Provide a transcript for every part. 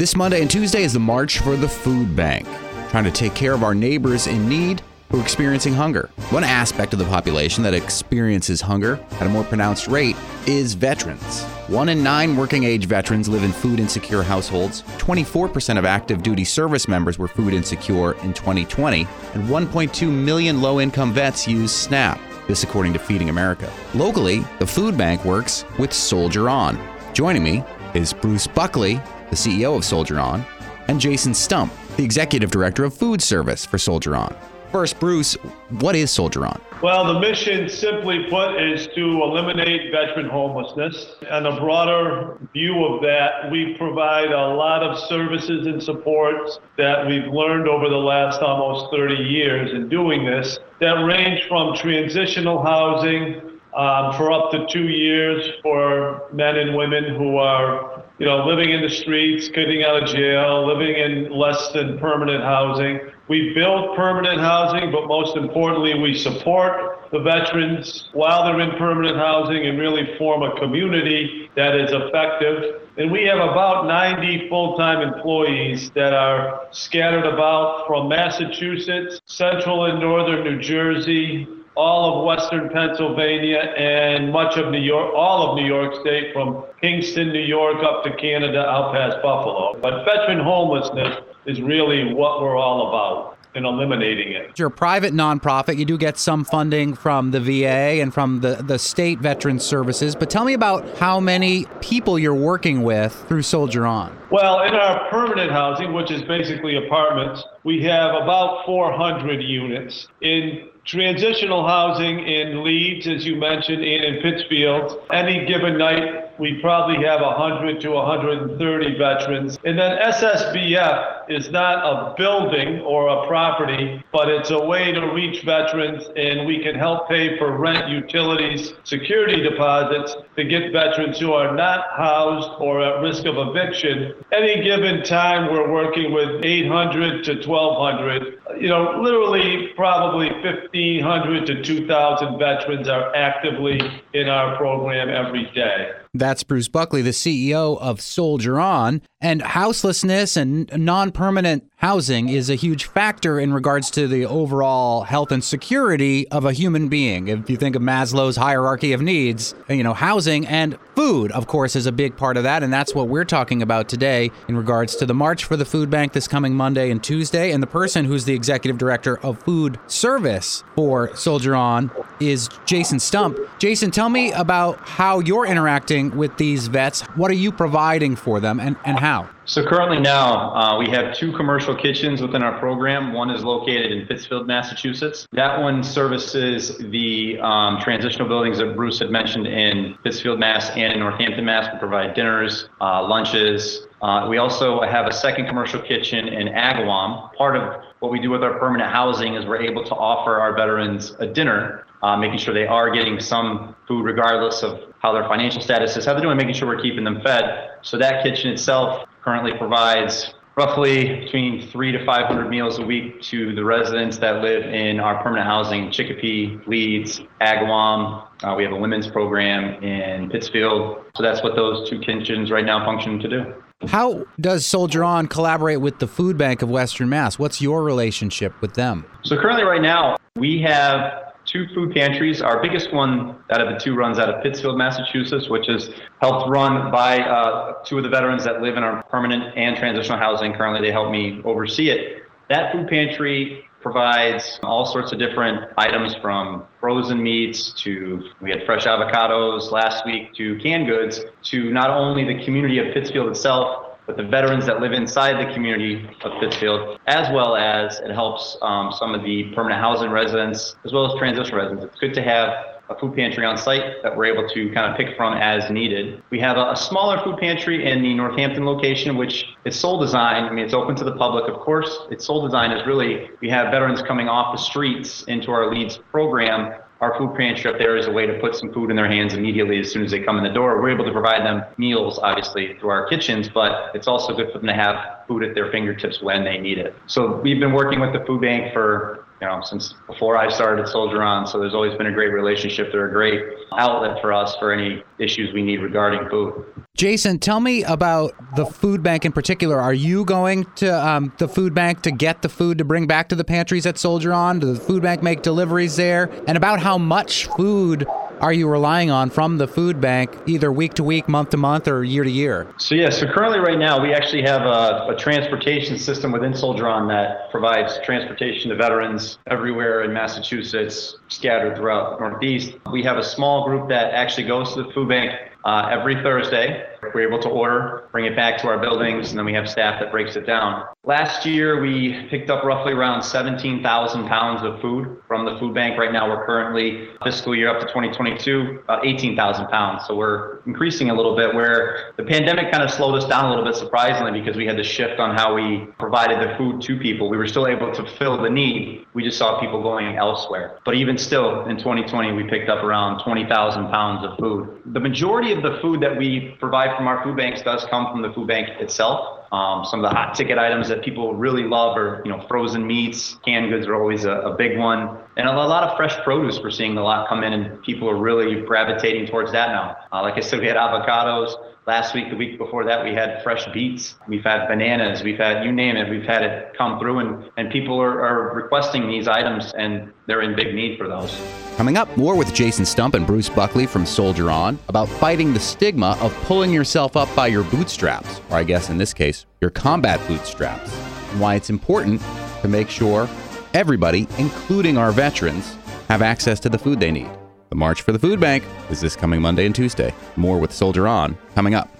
This Monday and Tuesday is the March for the Food Bank, trying to take care of our neighbors in need who are experiencing hunger. One aspect of the population that experiences hunger at a more pronounced rate is veterans. One in nine working age veterans live in food insecure households. 24% of active duty service members were food insecure in 2020, and 1.2 million low income vets use SNAP. This, according to Feeding America. Locally, the food bank works with Soldier On. Joining me is Bruce Buckley, the CEO of Soldier On, and Jason Stump, the executive director of food service for Soldier On. First, Bruce, what is Soldier On? Well, the mission, simply put, is to eliminate veteran homelessness. And a broader view of that, we provide a lot of services and supports that we've learned over the last almost 30 years in doing this that range from transitional housing um, for up to two years for men and women who are, you know, living in the streets, getting out of jail, living in less than permanent housing. We build permanent housing, but most importantly, we support the veterans while they're in permanent housing and really form a community that is effective. And we have about 90 full-time employees that are scattered about from Massachusetts, central and northern New Jersey, all of western Pennsylvania and much of New York, all of New York State, from Kingston, New York, up to Canada, out past Buffalo. But veteran homelessness is really what we're all about in eliminating it. You're a private nonprofit. You do get some funding from the VA and from the, the state veteran services. But tell me about how many people you're working with through Soldier On. Well, in our permanent housing, which is basically apartments, we have about 400 units. In transitional housing in Leeds, as you mentioned, and in Pittsfield. Any given night, we probably have 100 to 130 veterans. And then SSVF is not a building or a property, but it's a way to reach veterans, and we can help pay for rent, utilities, security deposits to get veterans who are not housed or at risk of eviction. Any given time, we're working with 800 to 1,200. You know, literally probably 1,500 to 2,000 veterans are actively in our program every day. That's Bruce Buckley, the CEO of Soldier On. And houselessness and non permanent housing is a huge factor in regards to the overall health and security of a human being. If you think of Maslow's hierarchy of needs, you know, housing and food, of course, is a big part of that. And that's what we're talking about today in regards to the March for the Food Bank this coming Monday and Tuesday. And the person who's the executive director of food service for Soldier On is Jason Stump. Jason, tell me about how you're interacting with these vets. What are you providing for them and, and how? So currently now uh, we have two commercial kitchens within our program. One is located in Pittsfield, Massachusetts. That one services the um, transitional buildings that Bruce had mentioned in Pittsfield, Mass, and in Northampton, Mass. We provide dinners, uh, lunches. Uh, we also have a second commercial kitchen in Agawam. Part of what we do with our permanent housing is we're able to offer our veterans a dinner uh, making sure they are getting some food regardless of how their financial status is, how they're doing, making sure we're keeping them fed. So that kitchen itself currently provides roughly between three to 500 meals a week to the residents that live in our permanent housing, Chicopee, Leeds, Agawam. Uh, we have a women's program in Pittsfield. So that's what those two kitchens right now function to do. How does Soldier On collaborate with the Food Bank of Western Mass? What's your relationship with them? So currently, right now, we have two food pantries. Our biggest one out of the two runs out of Pittsfield, Massachusetts, which is helped run by uh, two of the veterans that live in our permanent and transitional housing. Currently, they help me oversee it. That food pantry provides all sorts of different items from frozen meats to we had fresh avocados last week to canned goods to not only the community of Pittsfield itself but the veterans that live inside the community of Pittsfield, as well as it helps um, some of the permanent housing residents, as well as transition residents. It's good to have a food pantry on site that we're able to kind of pick from as needed. We have a, a, smaller food pantry in the Northampton location, which is sole design. I mean, it's open to the public, of course. Its sole design is really we have veterans coming off the streets into our LEADS program our food pantry up there is a way to put some food in their hands immediately as soon as they come in the door. We're able to provide them meals, obviously, through our kitchens, but it's also good for them to have food at their fingertips when they need it. So we've been working with the food bank for you know, since before I started at Soldier On. So there's always been a great relationship. They're a great outlet for us for any issues we need regarding food. Jason, tell me about the food bank in particular. Are you going to um, the food bank to get the food to bring back to the pantries at Soldier On? Does the food bank make deliveries there? And about how much food are you relying on from the food bank, either week to week, month to month, or year to year? So yeah, so currently right now we actually have a, a transportation system within Soldier On that provides transportation to veterans everywhere in Massachusetts, scattered throughout Northeast. We have a small group that actually goes to the food bank uh, every Thursday. We're able to order, bring it back to our buildings, and then we have staff that breaks it down. Last year, we picked up roughly around 17,000 pounds of food from the food bank. Right now, we're currently fiscal year up to 2022, about 18,000 pounds. So we're increasing a little bit where the pandemic kind of slowed us down a little bit, surprisingly, because we had to shift on how we provided the food to people. We were still able to fill the need. We just saw people going elsewhere. But even still, in 2020, we picked up around 20,000 pounds of food. The majority of the food that we provide from our food banks does come from the food bank itself. Um, some of the hot ticket items that people really love are, you know, frozen meats, canned goods are always a, a big one, and a, lot of fresh produce. We're seeing a lot come in, and people are really gravitating towards that now. Uh, like I said, we had avocados last week. The week before that, we had fresh beets. We've had bananas. We've had you name it. We've had it come through, and and people are, are requesting these items, and they're in big need for those. Coming up, more with Jason Stump and Bruce Buckley from Soldier On about fighting the stigma of pulling yourself up by your bootstraps, or I guess in this case, your combat bootstraps, and why it's important to make sure everybody, including our veterans, have access to the food they need. The March for the Food Bank is this coming Monday and Tuesday. More with Soldier On coming up.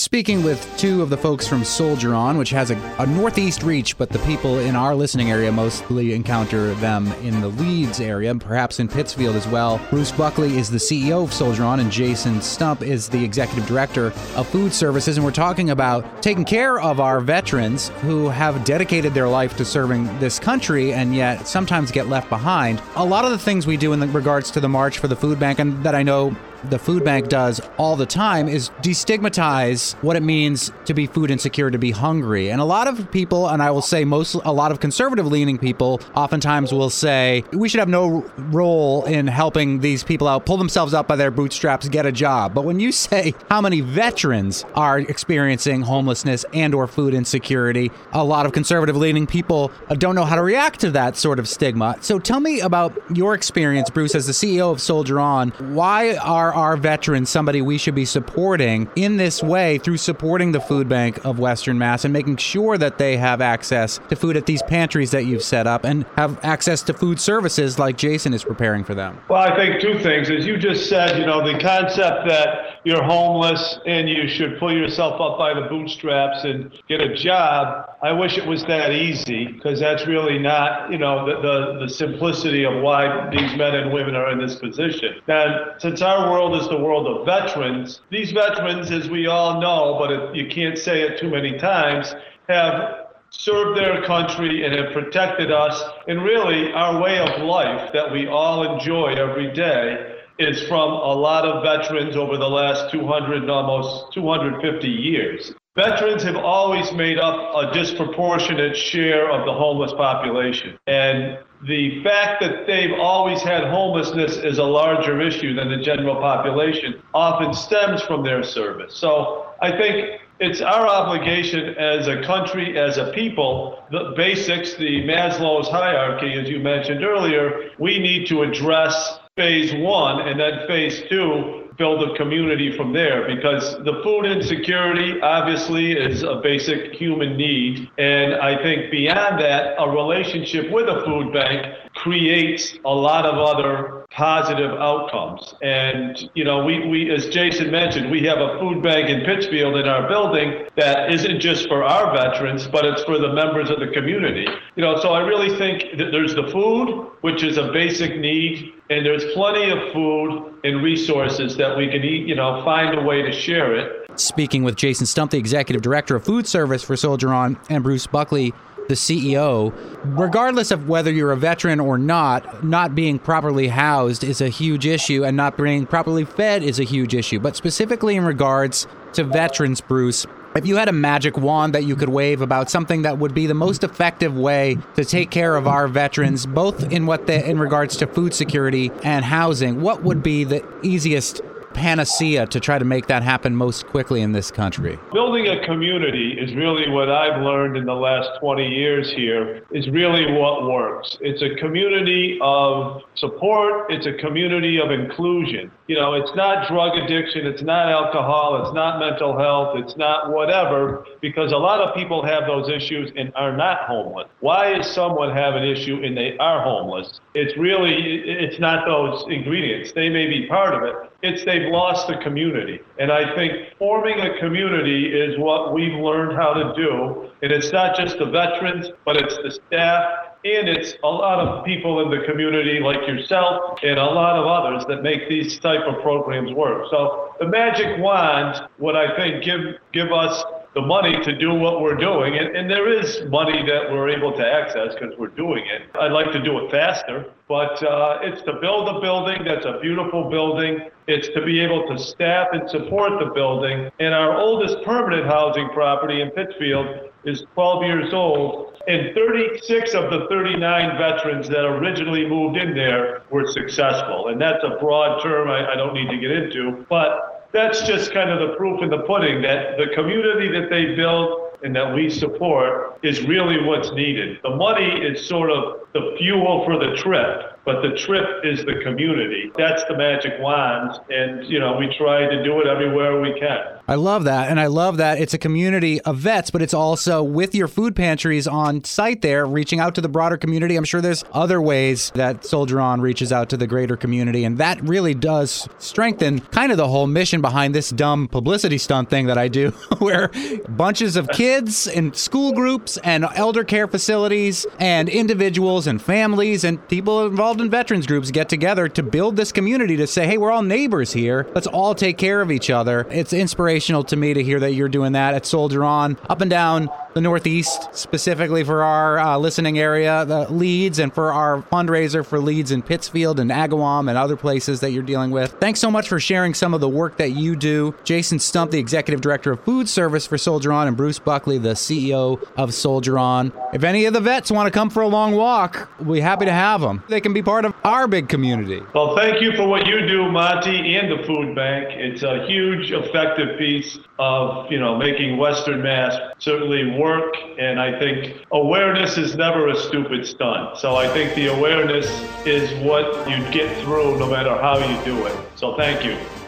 Speaking with two of the folks from Soldier On, which has a, a, northeast reach, but the people in our listening area mostly encounter them in the Leeds area, perhaps in Pittsfield as well. Bruce Buckley is the CEO of Soldier On, and Jason Stump is the executive director of food services. And we're talking about taking care of our veterans who have dedicated their life to serving this country and yet sometimes get left behind. A lot of the things we do in regards to the March for the Food Bank, and that I know the food bank does all the time is destigmatize what it means to be food insecure, to be hungry. And a lot of people, and I will say most, a lot of conservative leaning people, oftentimes will say we should have no role in helping these people out, pull themselves up by their bootstraps, get a job. But when you say how many veterans are experiencing homelessness and or food insecurity, a lot of conservative leaning people don't know how to react to that sort of stigma. So tell me about your experience, Bruce, as the CEO of Soldier On. Why are our veterans somebody we should be supporting in this way through supporting the food bank of Western Mass and making sure that they have access to food at these pantries that you've set up and have access to food services like Jason is preparing for them? Well, I think two things. As you just said, you know, the concept that you're homeless and you should pull yourself up by the bootstraps and get a job, I wish it was that easy because that's really not, you know, the, the, the simplicity of why these men and women are in this position. And since our world is the world of veterans, these veterans, as we all know, but it, you can't say it too many times, have served their country and have protected us. And really, our way of life that we all enjoy every day is from a lot of veterans over the last 200 and almost 250 years. Veterans have always made up a disproportionate share of the homeless population. And the fact that they've always had homelessness is a larger issue than the general population often stems from their service. So I think it's our obligation as a country, as a people, the basics, the Maslow's hierarchy, as you mentioned earlier, we need to address phase one and then phase two build a community from there because the food insecurity obviously is a basic human need. And i think beyond that a relationship with a food bank creates a lot of other positive outcomes. And, you know, we, we, as Jason mentioned, we have a food bank in Pittsfield in our building that isn't just for our veterans, but it's for the members of the community. You know, so I really think that there's the food, which is a basic need, and there's plenty of food and resources that we can eat, you know, find a way to share it. Speaking with Jason Stump, the executive director of food service for Soldier On, and Bruce Buckley, the CEO, regardless of whether you're a veteran or not, not being properly housed is a huge issue, and not being properly fed is a huge issue. But specifically in regards to veterans, Bruce, If you had a magic wand that you could wave about something that would be the most effective way to take care of our veterans, both in what in regards to food security and housing, what would be the easiest panacea to try to make that happen most quickly in this country? Building a community is really what I've learned in the last 20 years here is really what works. It's a community of support, it's a community of inclusion. You know, it's not drug addiction, it's not alcohol, it's not mental health, it's not whatever, because a lot of people have those issues and are not homeless. Why is someone have an issue and they are homeless? It's really, it's not those ingredients. They may be part of it, it's they've lost the community. And I think forming a community is what we've learned how to do. And it's not just the veterans, but it's the staff and it's a lot of people in the community like yourself and a lot of others that make these type of programs work. So the magic wand would I think give give us the money to do what we're doing. And, and there is money that we're able to access because we're doing it. I'd like to do it faster, but uh, it's to build a building that's a beautiful building. It's to be able to staff and support the building. And our oldest permanent housing property in Pittsfield is 12 years old. And 36 of the 39 veterans that originally moved in there were successful. And that's a broad term I, I don't need to get into. But that's just kind of the proof in the pudding that the community that they build and that we support is really what's needed. The money is sort of the fuel for the trip, but the trip is the community. That's the magic wand. And, you know, we try to do it everywhere we can. I love that. And I love that it's a community of vets, but it's also with your food pantries on site there, reaching out to the broader community. I'm sure there's other ways that Soldier On reaches out to the greater community. And that really does strengthen kind of the whole mission behind this dumb publicity stunt thing that I do, where bunches of kids and school groups and elder care facilities and individuals and families and people involved in veterans groups get together to build this community to say, hey, we're all neighbors here. Let's all take care of each other. It's inspirational inspirational to me to hear that you're doing that at Soldier On, up and down the Northeast, specifically for our uh, listening area, the Leeds, and for our fundraiser for Leeds in Pittsfield and Agawam and other places that you're dealing with. Thanks so much for sharing some of the work that you do. Jason Stump, the Executive Director of Food Service for Soldier On, and Bruce Buckley, the CEO of Soldier On. If any of the vets want to come for a long walk, we'll be happy to have them. They can be part of our big community. Well, thank you for what you do, Monte, and the food bank. It's a huge, effective piece of, you know, making Western Mass certainly work. And I think awareness is never a stupid stunt. So I think the awareness is what you get through no matter how you do it. So thank you.